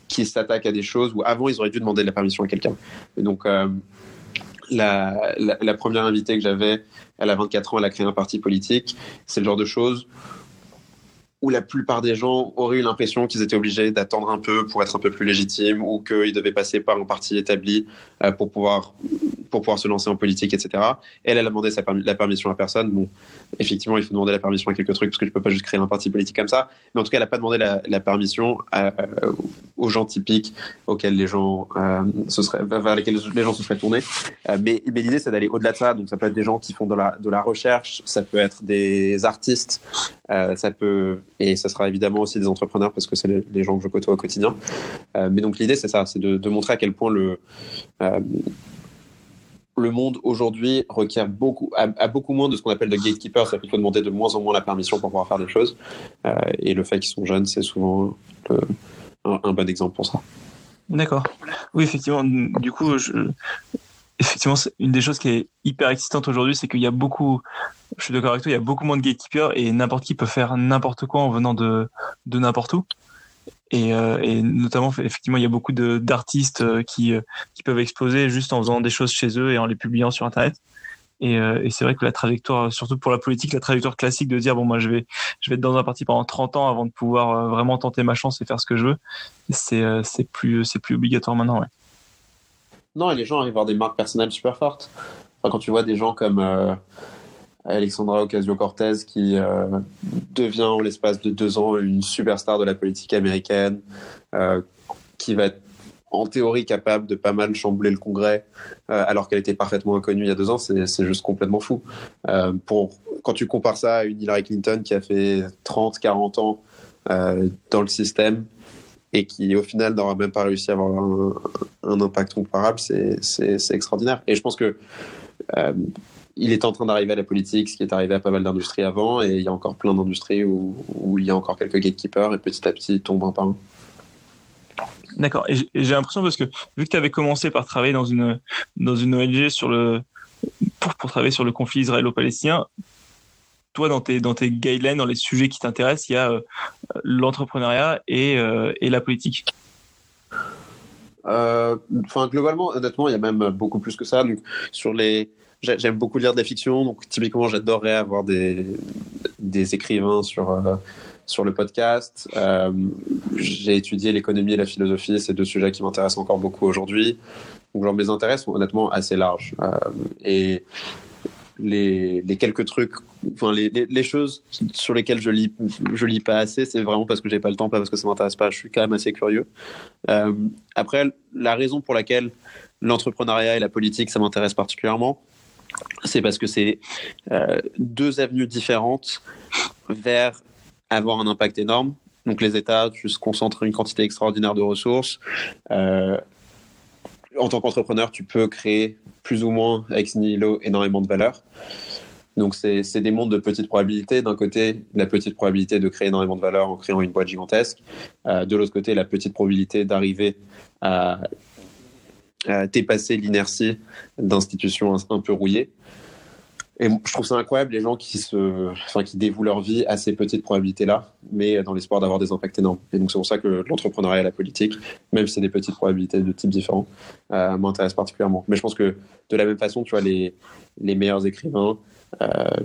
qui s'attaquent à des choses où avant ils auraient dû demander la permission à quelqu'un. donc, euh, la, la, la, première invitée que j'avais, elle a 24 ans, elle a créé un parti politique. C'est le genre de choses où la plupart des gens auraient eu l'impression qu'ils étaient obligés d'attendre un peu pour être un peu plus légitimes ou qu'ils devaient passer par un parti établi euh, pour pouvoir pour pouvoir se lancer en politique, etc. Elle, elle a demandé la permission à personne. Bon, effectivement, il faut demander la permission à quelques trucs parce que je peux pas juste créer un parti politique comme ça. Mais en tout cas, elle n'a pas demandé la, permission euh, aux gens typiques auxquels les gens euh, ce serait, vers lesquels les gens se seraient tournés. Mais mais l'idée, c'est d'aller au-delà de ça. Donc, ça peut être des gens qui font de la de la recherche, ça peut être des artistes, euh, ça peut et ça sera évidemment aussi des entrepreneurs parce que c'est les, gens que je côtoie au quotidien. Euh, mais donc l'idée c'est ça, c'est de, montrer à quel point le euh, le monde aujourd'hui requiert beaucoup, a, beaucoup moins de ce qu'on appelle de gatekeepers, c'est-à-dire qu'il faut demander de moins en moins la permission pour pouvoir faire des choses. Et le fait qu'ils sont jeunes, c'est souvent un, bon exemple pour ça. D'accord. Oui, effectivement. Du coup, effectivement, une des choses qui est hyper excitante aujourd'hui, c'est qu'il y a beaucoup, je suis d'accord avec toi, il y a beaucoup moins de gatekeepers et n'importe qui peut faire n'importe quoi en venant de, de n'importe où. Et, euh, notamment, effectivement, il y a beaucoup d'artistes euh, qui, euh, qui peuvent exploser juste en faisant des choses chez eux et en les publiant sur Internet. Et, c'est vrai que la trajectoire, surtout pour la politique, la trajectoire classique de dire bon moi je vais je vais être dans un parti pendant 30 ans avant de pouvoir vraiment tenter ma chance et faire ce que je veux, c'est plus plus obligatoire maintenant. Non, et les gens arrivent à avoir des marques personnelles super fortes. Quand tu vois des gens comme Alexandra Ocasio-Cortez qui euh, devient en l'espace de deux ans une superstar de la politique américaine, euh, qui va être en théorie capable de pas mal chambouler le Congrès, euh, alors qu'elle était parfaitement inconnue il y a deux ans, c'est juste complètement fou. Pour, quand tu compares ça à une Hillary Clinton qui a fait 30, 40 ans dans le système et qui au final n'aura même pas réussi à avoir un, un impact comparable, c'est extraordinaire. Et je pense que il est en train d'arriver à la politique, ce qui est arrivé à pas mal d'industries avant, et il y a encore plein d'industries où, il y a encore quelques gatekeepers, et petit à petit, ils tombent un par un. D'accord. Et j'ai l'impression parce que vu que tu avais commencé par travailler dans une dans une ONG sur le pour, pour travailler sur le conflit israélo-palestinien, toi dans tes dans tes guidelines, dans les sujets qui t'intéressent, il y a euh, l'entrepreneuriat et euh, et la politique. Enfin, euh, globalement, honnêtement, il y a même beaucoup plus que ça. Donc, sur les j'aime beaucoup lire des fictions, donc typiquement j'adorerais avoir des, des écrivains sur, euh, sur le podcast. Euh, j'ai étudié l'économie et la philosophie, c'est deux sujets qui m'intéressent encore beaucoup aujourd'hui. Donc genre, mes intérêts sont honnêtement assez larges. Et les, les, quelques trucs, enfin les, choses sur lesquelles je lis, lis pas assez, c'est vraiment parce que j'ai pas le temps, pas parce que ça m'intéresse pas. Je suis quand même assez curieux. Euh, après, la raison pour laquelle l'entrepreneuriat et la politique, ça m'intéresse particulièrement, c'est parce que c'est euh, deux avenues différentes vers avoir un impact énorme. Donc les États juste concentrent une quantité extraordinaire de ressources. Euh, en tant qu'entrepreneur, tu peux créer plus ou moins ex nihilo énormément de valeur. Donc c'est des mondes de petites probabilités. D'un côté, la petite probabilité de créer énormément de valeur en créant une boîte gigantesque. Euh, de l'autre côté, la petite probabilité d'arriver à dépasser l'inertie d'institutions un, peu rouillées. Et je trouve ça incroyable les gens qui se, enfin, qui dévouent leur vie à ces petites probabilités-là, mais dans l'espoir d'avoir des impacts énormes. Et donc c'est pour ça que l'entrepreneuriat et la politique, même si c'est des petites probabilités de types différents, euh, m'intéressent particulièrement. Mais je pense que de la même façon, tu vois, les, les meilleurs écrivains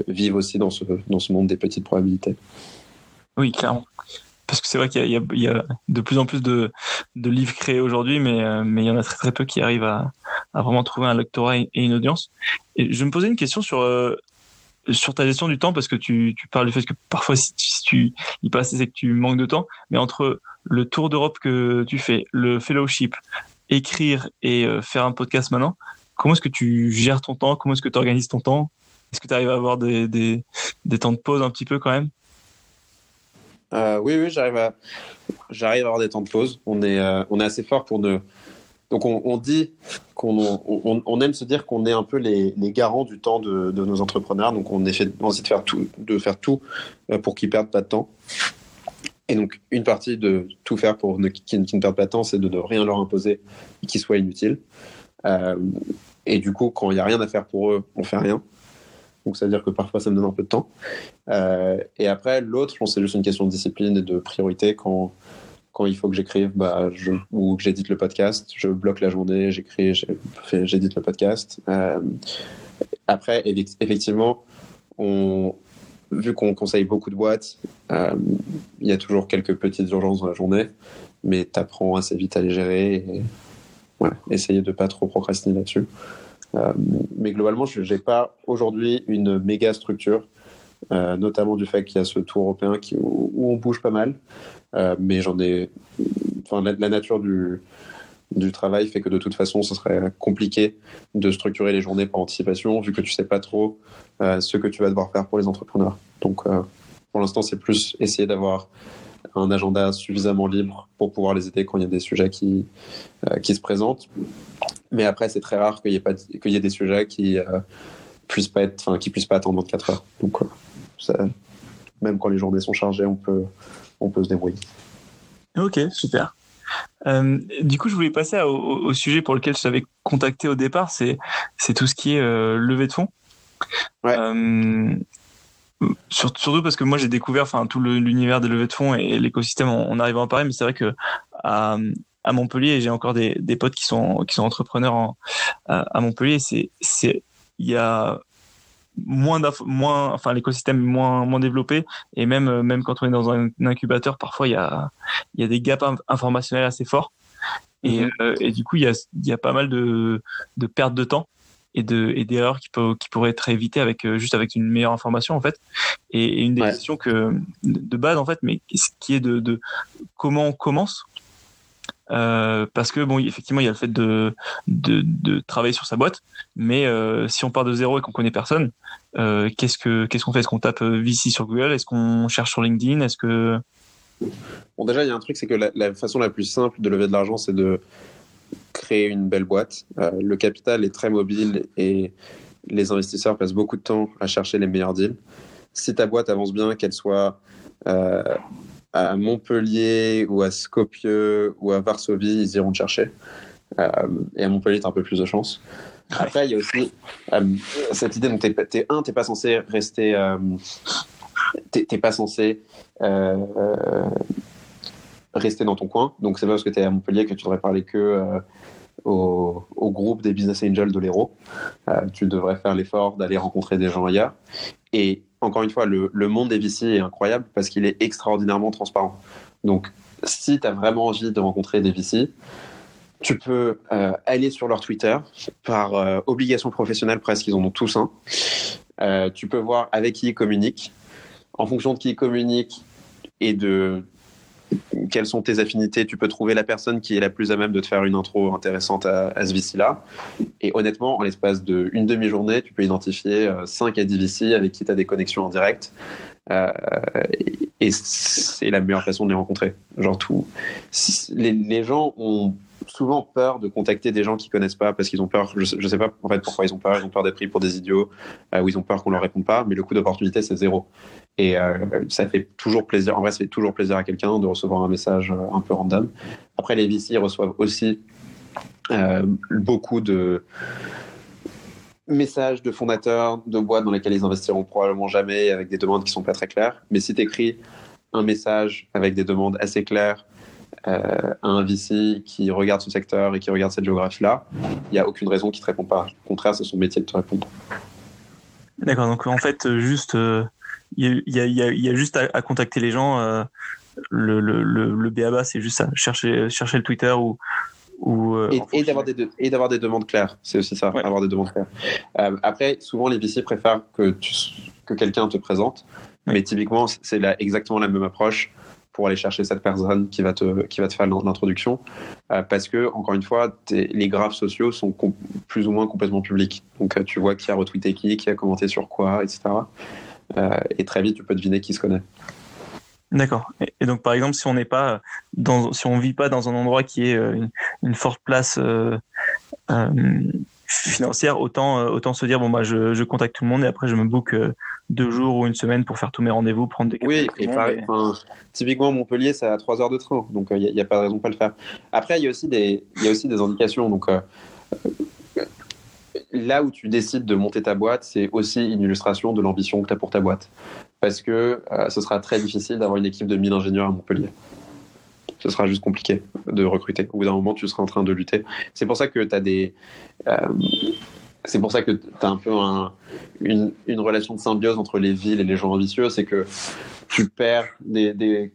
vivent aussi dans ce, dans ce monde des petites probabilités. Oui, clairement parce que c'est vrai qu'il y, y, a de plus en plus de, de livres créés aujourd'hui, mais, euh, mais il y en a très très peu qui arrivent à, à vraiment trouver un lectorat et une audience. Et je me posais une question sur euh, sur ta gestion du temps parce que tu, tu parles du fait que parfois si tu, si tu y passes c'est que tu manques de temps, mais entre le tour d'Europe que tu fais, le fellowship, écrire et euh, faire un podcast maintenant, comment est-ce que tu gères ton temps? Comment est-ce que tu organises ton temps? Est-ce que tu arrives à avoir des, des, temps de pause un petit peu quand même? Euh, Oui, oui, j'arrive à, j'arrive à avoir des temps de pause. On est, euh, on est assez fort pour ne. Donc on, on dit qu'on on, aime se dire qu'on est un peu les, les garants du temps de, de, nos entrepreneurs. Donc on, essaie, de faire tout, de faire tout euh, pour qu'ils perdent pas de temps. Et donc une partie de tout faire pour qu'ils ne perdent pas de temps, c'est de ne rien leur imposer qui soit inutile. Euh, et du coup, quand il n'y a rien à faire pour eux, on fait rien. Donc, ça veut dire que parfois, ça me donne un peu de temps. Euh, et après, l'autre, c'est juste une question de discipline et de priorité. Quand, quand il faut que j'écrive bah, ou que j'édite le podcast, je bloque la journée, j'écris, j'édite le podcast. Euh, après, effectivement, vu qu'on conseille beaucoup de boîtes, euh, il y a toujours quelques petites urgences dans la journée, mais tu apprends assez vite à les gérer et essayer de pas trop procrastiner là-dessus. Euh, mais globalement, je n'ai pas aujourd'hui une méga structure, euh, notamment du fait qu'il y a ce tour européen où, on bouge pas mal. Euh, mais j'en ai. Enfin, la, nature du, travail fait que de toute façon, ce serait compliqué de structurer les journées par anticipation, vu que tu sais pas trop ce que tu vas devoir faire pour les entrepreneurs. Donc, pour l'instant, c'est plus essayer d'avoir un agenda suffisamment libre pour pouvoir les aider quand il y a des sujets qui se présentent. Mais après, c'est très rare qu'il y ait, pas, qu'il y ait des sujets qui euh, puissent pas être, enfin, qui puissent pas attendre 24 heures. Donc, euh, ça, même quand les journées sont chargées, on peut, on peut se débrouiller. Ok, super. Euh, du coup, je voulais passer au, au, sujet pour lequel je t'avais contacté au départ, c'est c'est tout ce qui est euh, levée de fonds. Ouais. Euh, surtout parce que moi j'ai découvert enfin tout l'univers des levées de fonds et l'écosystème en, en, arrivant à Paris mais c'est vrai que à, à Montpellier j'ai encore des, des potes qui sont qui sont entrepreneurs en, à, à Montpellier c'est c'est il y a moins moins enfin l'écosystème est moins moins développé et même même quand on est dans un incubateur parfois il y a il y a des gaps informationnels assez forts et, mmh. euh, et du coup il y a il y a pas mal de de pertes de temps et de et d'erreurs qui peut qui pourraient être évitées avec euh, juste avec une meilleure information en fait et, et une des ouais. questions que de base en fait mais qui est de, de comment on commence euh, parce que bon effectivement il y a le fait de de, travailler sur sa boîte mais euh, si on part de zéro et qu'on connaît personne euh, qu'est-ce que qu'est-ce qu'on fait? Est-ce qu'on tape VC sur Google? Est-ce qu'on cherche sur LinkedIn? Est-ce que bon déjà il y a un truc c'est que la, la façon la plus simple de lever de l'argent c'est de créer une belle boîte. Le capital est très mobile et les investisseurs passent beaucoup de temps à chercher les meilleurs deals. Si ta boîte avance bien, qu'elle soit à Montpellier ou à Skopje ou à Varsovie, ils iront te chercher. Euh, et à Montpellier, tu as un peu plus de chance. Après, il y a aussi euh, cette idée, donc, t'es, t'es, un, tu n'es pas censé rester. Euh, pas censé rester dans ton coin. Donc, c'est pas parce que tu es à Montpellier que tu devrais parler que au, au, groupe des business angels de l'Hérault. Tu devrais faire l'effort d'aller rencontrer des gens ailleurs. Et encore une fois, le, monde des VC est incroyable parce qu'il est extraordinairement transparent. Donc, si tu as vraiment envie de rencontrer des VC, tu peux euh, aller sur leur Twitter par euh, obligation professionnelle presque, ils en ont tous un. Euh, tu peux voir avec qui ils communiquent. En fonction de qui ils communiquent et de quelles sont tes affinités, tu peux trouver la personne qui est la plus à même de te faire une intro intéressante à, ce VC-là. Et honnêtement, en l'espace d'une demi-journée, tu peux identifier 5 à 10 VC avec qui tu as des connexions en direct. Euh, et c'est la meilleure façon de les rencontrer. Genre tout. Les, gens ont souvent peur de contacter des gens qu'ils connaissent pas parce qu'ils ont peur. Je, je, sais pas en fait pourquoi ils ont peur. Ils ont peur d'être pris pour des idiots euh, ou ils ont peur qu'on leur réponde pas. Mais le coût d'opportunité c'est zéro. Et euh, ça fait toujours plaisir. En vrai, ça fait toujours plaisir à quelqu'un de recevoir un message un peu random. Après, les VC reçoivent aussi euh, beaucoup de messages de fondateurs de boîtes dans lesquelles ils investiront probablement jamais avec des demandes qui sont pas très claires. Mais si tu écris un message avec des demandes assez claires euh, à un VC qui regarde ce secteur et qui regarde cette géographie-là, il n'y a aucune raison qu'il ne te réponde pas. Au contraire, c'est son métier de te répondre. D'accord, donc en fait, juste, il euh, y, y, a, y, a, juste à, à, contacter les gens. Euh, le, le, le, le BABA, c'est juste ça, chercher, chercher le Twitter ou. ou euh, et, et d'avoir des, de, et d'avoir des demandes claires, c'est aussi ça, ouais. avoir des demandes claires. après, souvent, les VC préfèrent que, tu, que quelqu'un te présente, ouais. mais typiquement, c'est exactement la même approche pour aller chercher cette personne qui va te, qui va te faire l'introduction. Euh, parce que, encore une fois, les graphes sociaux sont plus ou moins complètement publics. Donc, euh, tu vois qui a retweeté qui, qui a commenté sur quoi, etc. et très vite, tu peux deviner qui se connaît. D'accord. Et, donc, par exemple, si on n'est pas dans, si on vit pas dans un endroit qui est une, forte place financière, autant, autant se dire bon bah je, je, contacte tout le monde et après je me book deux jours ou une semaine pour faire tous mes rendez-vous, prendre des Oui, et, pareil, typiquement Montpellier, c'est à 3 heures de train, donc il euh, n'y a, pas de raison de pas le faire. Après, il y a aussi des, il y a aussi des indications. Donc, euh, là où tu décides de monter ta boîte, c'est aussi une illustration de l'ambition que tu as pour ta boîte. Parce que euh, ce sera très difficile d'avoir une équipe de 1000 ingénieurs à Montpellier. Ce sera juste compliqué de recruter. Au bout d'un moment, tu seras en train de lutter. C'est pour ça que tu as des c'est pour ça que un peu une, relation de symbiose entre les villes et les gens ambitieux. C'est que tu perds des,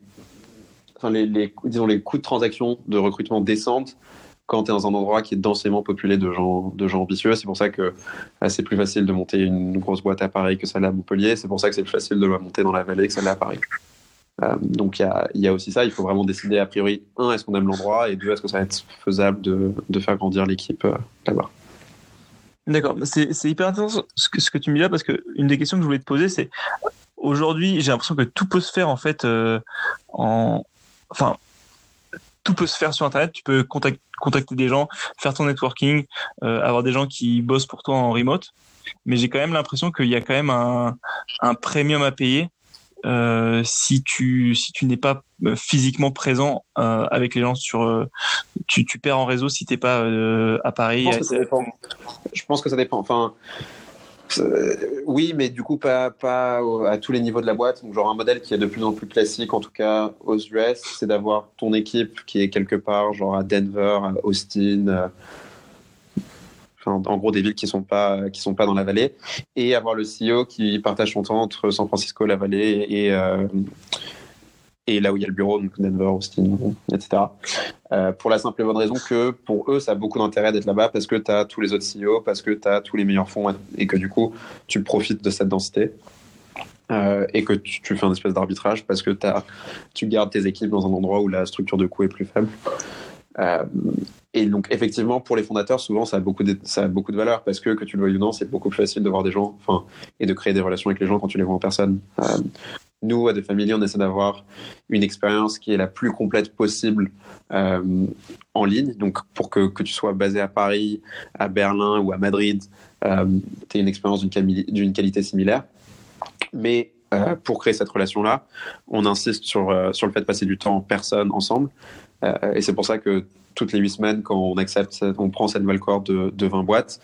enfin les, disons, les coûts de transaction de recrutement descendent quand tu es dans un endroit qui est densément populé de gens, de gens ambitieux. C'est pour ça que bah, c'est plus facile de monter une grosse boîte à Paris que celle à Montpellier. C'est pour ça que c'est plus facile de la monter dans la vallée que celle à Paris. Euh, donc il y a, aussi ça, il faut vraiment décider a priori, un, est-ce qu'on aime l'endroit, et deux, est-ce que ça va être faisable de, faire grandir l'équipe euh, là-bas? D'accord, c'est hyper intéressant ce que, tu me là parce que une des questions que je voulais te poser, c'est aujourd'hui, j'ai l'impression que tout peut se faire en fait euh, en, enfin, tout peut se faire sur Internet. Tu peux contacter, contacter des gens, faire ton networking, euh, avoir des gens qui bossent pour toi en remote. Mais j'ai quand même l'impression qu'il y a quand même un, un premium à payer euh, si tu si tu n'es pas euh, physiquement présent euh, avec les gens sur tu, tu perds en réseau si t'es pas à Paris. Je pense, que ça dépend. Je pense que ça dépend. Enfin, oui, mais du coup pas à tous les niveaux de la boîte. Donc genre un modèle qui est de plus en plus classique, en tout cas aux US, c'est d'avoir ton équipe qui est quelque part, genre à Denver, à Austin en gros des villes qui sont sont pas dans la vallée, et avoir le CEO qui partage son temps entre San Francisco, la vallée et euh, et là où il y a le bureau, donc Denver, Austin, etc. Euh, pour la simple et bonne raison que pour eux, ça a beaucoup d'intérêt d'être là-bas parce que tu as tous les autres CEO, parce que tu as tous les meilleurs fonds et que du coup, tu profites de cette densité. Euh, et que tu, fais un espèce d'arbitrage parce que as, tu gardes tes équipes dans un endroit où la structure de coût est plus faible. Euh, et donc, effectivement, pour les fondateurs, souvent, ça a beaucoup de, ça a beaucoup de valeur parce que, que tu le vois ou non, c'est beaucoup plus facile de voir des gens et de créer des relations avec les gens quand tu les vois en personne. Nous, à The Family, on essaie d'avoir une expérience qui est la plus complète possible euh, en ligne. Donc, pour que, que, tu sois basé à Paris, à Berlin ou à Madrid, euh, tu aies une expérience d'une qualité similaire. Mais euh, pour créer cette relation-là, on insiste sur, euh, sur le fait de passer du temps en personne ensemble. et c'est pour ça que toutes les huit semaines, quand on accepte, on prend cette nouvelle cohorte de, de 20 boîtes,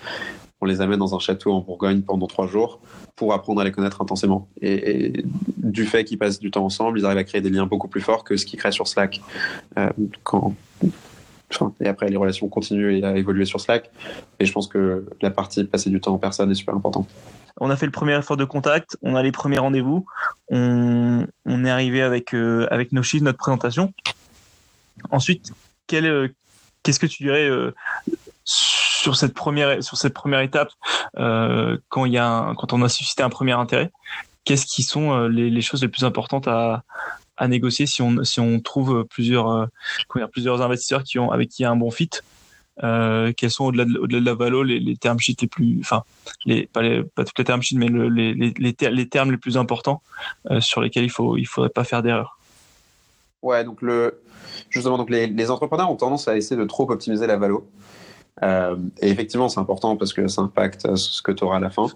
on les amène dans un château en Bourgogne pendant trois jours pour apprendre à les connaître intensément. Et, du fait qu'ils passent du temps ensemble, ils arrivent à créer des liens beaucoup plus forts que ce qu'ils créent sur Slack. Euh, et après, les relations continuent à évoluer sur Slack. Et je pense que la partie passer du temps en personne est super importante. On a fait le premier effort de contact, on a les premiers rendez-vous, on, est arrivé avec, euh, avec nos chiffres, notre présentation. Ensuite, euh, qu'est-ce que tu dirais sur cette première sur cette première étape euh, quand il y a quand on a suscité un premier intérêt Qu'est-ce qui sont les, choses les plus importantes à, négocier si on si on trouve plusieurs plusieurs investisseurs qui ont avec qui il y a un bon fit euh, quels sont au-delà de, au-delà de la valo les, les termes sheets les plus enfin les pas les pas toutes les termes sheets mais les, les, les, termes les plus importants sur lesquels il faut il faudrait pas faire d'erreur ouais donc le justement, donc les, entrepreneurs ont tendance à essayer de trop optimiser la valo. Euh, et effectivement, c'est important parce que ça impacte ce que tu auras à la fin.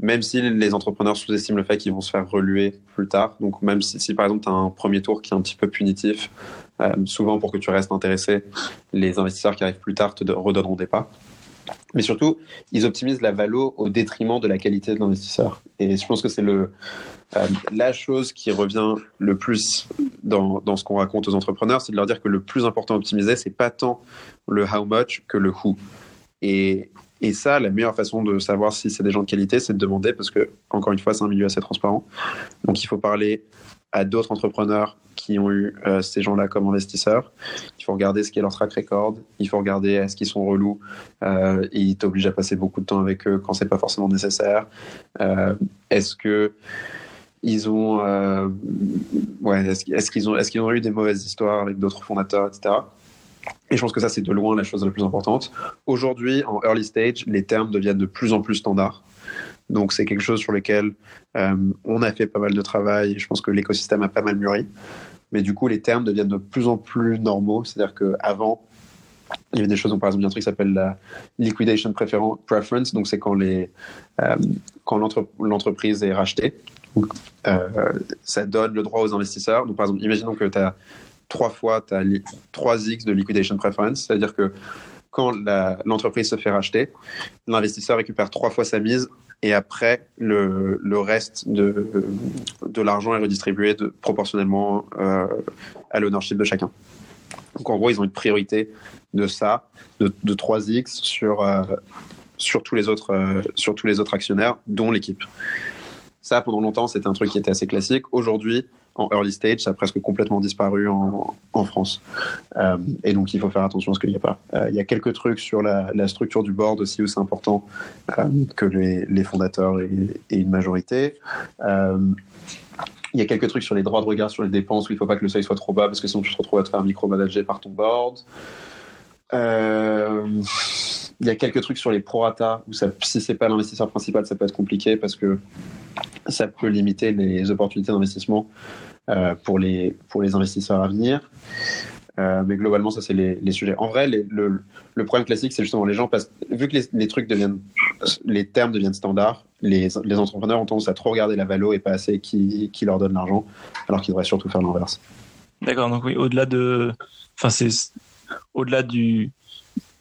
Même si les entrepreneurs sous-estiment le fait qu'ils vont se faire reluer plus tard. Donc, même si, par exemple, tu as un premier tour qui est un petit peu punitif, euh, souvent pour que tu restes intéressé, les investisseurs qui arrivent plus tard te redonneront des pas. Mais surtout, ils optimisent la valo au détriment de la qualité de l'investisseur. Et je pense que c'est euh, la chose qui revient le plus dans, dans ce qu'on raconte aux entrepreneurs, c'est de leur dire que le plus important à optimiser, c'est pas tant le how much que le who. Et, et ça, la meilleure façon de savoir si c'est des gens de qualité, c'est de demander, parce que, encore une fois, c'est un milieu assez transparent. Donc, il faut parler à d'autres entrepreneurs qui ont eu euh, ces gens-là comme investisseurs. Il faut regarder ce qu'est leur track record. Il faut regarder est-ce qu'ils sont relous. Euh, et ils t'obligent à passer beaucoup de temps avec eux quand c'est pas forcément nécessaire. Euh, est-ce que ils ont, ouais, est-ce qu'ils ont, est-ce qu'ils ont eu des mauvaises histoires avec d'autres fondateurs, etc. Et je pense que ça, c'est de loin la chose la plus importante. Aujourd'hui, en early stage, les termes deviennent de plus en plus standards. Donc, c'est quelque chose sur lequel on a fait pas mal de travail je pense que l'écosystème a pas mal mûri. Mais du coup, les termes deviennent de plus en plus normaux. C'est-à-dire qu'avant, il y avait des choses, par exemple, il y a un truc qui s'appelle la liquidation preference. Donc, c'est quand, les, euh, quand l'entreprise est rachetée. Euh, ça donne le droit aux investisseurs. Donc, par exemple, imaginons que tu as trois fois, tu as 3x de liquidation preference. C'est-à-dire que quand l'entreprise se fait racheter, l'investisseur récupère trois fois sa mise et après, le, le reste de, de l'argent est redistribué proportionnellement euh, à l'ownership de chacun. Donc en gros, ils ont une priorité de ça, de, de 3x sur, euh, sur, tous les autres, euh, sur tous les autres actionnaires, dont l'équipe. Ça, pendant longtemps, c'était un truc qui était assez classique. Aujourd'hui, en early stage, ça a presque complètement disparu en, en France. Euh, et donc, il faut faire attention à ce qu'il n'y a pas. Euh, il y a quelques trucs sur la, structure du board aussi où c'est important euh, que les, fondateurs aient, aient, une majorité. Il y a quelques trucs sur les droits de regard sur les dépenses où il ne faut pas que le seuil soit trop bas parce que sinon tu te retrouves à te faire micromanager par ton board. Euh, il y a quelques trucs sur les prorata où ça, si c'est pas l'investisseur principal, ça peut être compliqué parce que ça peut limiter les opportunités d'investissement euh, pour, les, pour les investisseurs à venir. Euh, mais globalement, ça, c'est les, les, sujets. En vrai, le, le, problème classique, c'est justement les gens, vu que les, trucs deviennent, les termes deviennent standards, les, les entrepreneurs ont tendance à trop regarder la valo et pas assez qui, qui leur donne l'argent, alors qu'ils devraient surtout faire l'inverse. D'accord, donc oui, au-delà de. Enfin, c'est. Au-delà du,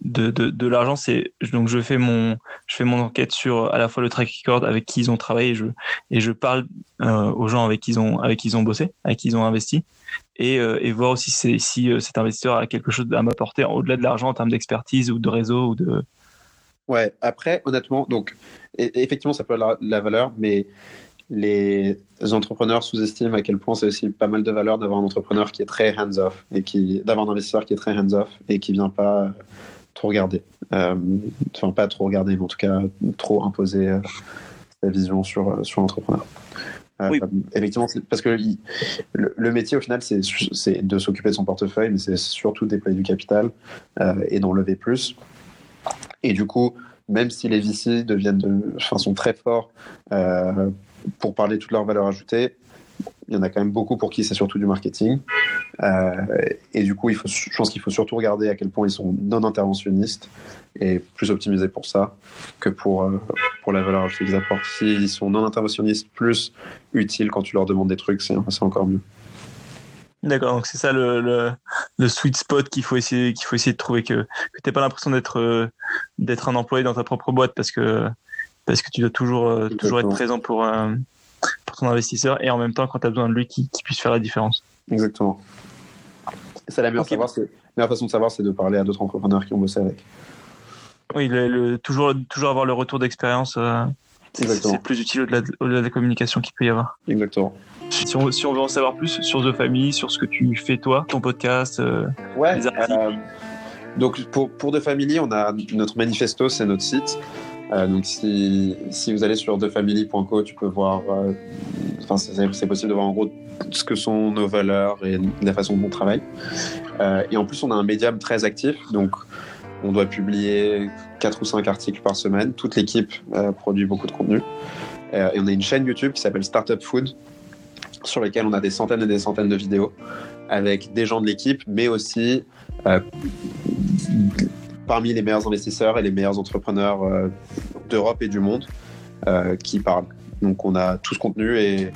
de, l'argent c'est donc je fais mon enquête sur à la fois le track record avec qui ils ont travaillé et je parle euh, aux gens avec qui ils ont bossé avec qui ils ont investi. Et, euh, voir aussi si, si euh, cet investisseur a quelque chose à m'apporter au-delà de l'argent en termes d'expertise ou de réseau ou de ouais après honnêtement donc effectivement ça peut avoir la, la valeur mais les entrepreneurs sous-estiment à quel point c'est aussi pas mal de valeur d'avoir un entrepreneur qui est très hands-off et qui d'avoir un investisseur qui est très hands-off et qui vient pas trop regarder. Euh, enfin, pas trop regarder, mais en tout cas, trop imposer euh, sa vision sur, euh, sur l'entrepreneur. Oui. Effectivement, parce que le, le, métier, au final, c'est de s'occuper de son portefeuille, mais c'est surtout déployer du capital et d'en lever plus. Et du coup, même si les VC deviennent de, enfin, sont très forts euh, pour parler toute leur valeur ajoutée, il y en a quand même beaucoup pour qui c'est surtout du marketing. Euh, et du coup, il faut, je pense qu'il faut surtout regarder à quel point ils sont non interventionnistes et plus optimisés pour ça que pour, euh, pour la valeur ajoutée qu'ils apportent. S'ils sont non interventionnistes plus utiles quand tu leur demandes des trucs, c'est encore mieux. D'accord, donc c'est ça le, le, le, sweet spot qu'il faut essayer qu'il faut essayer de trouver que, que t'aies pas l'impression d'être euh, d'être un employé dans ta propre boîte parce que parce que tu dois toujours euh, toujours être présent pour ton investisseur et en même temps quand tu as besoin de lui qui, qui puisse faire la différence. Exactement. C'est la meilleure, okay. savoir, la meilleure façon de savoir, c'est de parler à d'autres entrepreneurs qui ont bossé avec. Oui, le, le, toujours, toujours avoir le retour d'expérience, euh, c'est plus utile au-delà de, au de, la communication qu'il peut y avoir. Exactement. Si on, si on, veut en savoir plus sur The Family, sur ce que tu fais toi, ton podcast, euh, ouais, les articles. Euh, donc pour, pour The Family, on a notre manifesto, c'est notre site. Euh, donc si, si, vous allez sur thefamily.co, tu peux voir, euh, c'est possible de voir en gros ce que sont nos valeurs et la façon dont on travaille. Euh, et en plus, on a un médium très actif, donc on doit publier 4 ou 5 articles par semaine. Toute l'équipe produit beaucoup de contenu. Et on a une chaîne YouTube qui s'appelle Startup Food, sur laquelle on a des centaines et des centaines de vidéos avec des gens de l'équipe, mais aussi parmi les meilleurs investisseurs et les meilleurs entrepreneurs euh, d'Europe et du monde euh, qui parlent. Donc on a tout ce contenu est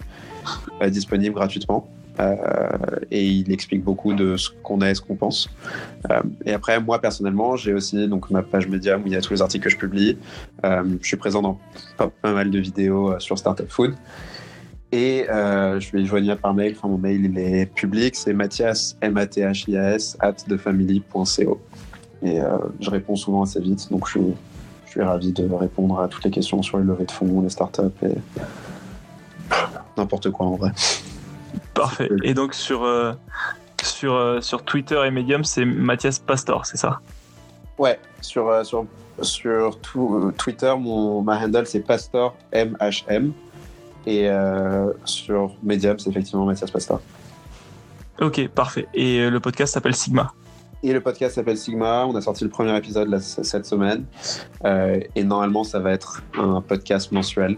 euh, disponible gratuitement. et il explique beaucoup de ce qu'on est et ce qu'on pense. et après, moi personnellement, j'ai aussi donc ma page Medium où il y a tous les articles que je publie. je suis présent dans pas, mal de vidéos sur Startup Food. Et euh, je suis joignable par mail. Enfin, mon mail, il est public. C'est Mathias, M-A-T-H-I-A-S, at thefamily.co. Et euh, je réponds souvent assez vite. Donc, je suis, je suis ravi de répondre à toutes les questions sur les levées de fonds, les startups et n'importe quoi en vrai. Parfait. Et donc, sur, euh, sur, euh, sur Twitter et Medium, c'est Mathias Pastor, c'est ça? Ouais. Sur, euh, sur, sur tout, Twitter, mon, ma handle, c'est Pastor MHM. Et sur Medium, c'est effectivement Mathias Pastor. Ok, parfait. Et le podcast s'appelle Sigma? Et le podcast s'appelle Sigma. On a sorti le premier épisode cette semaine. et normalement, ça va être un podcast mensuel.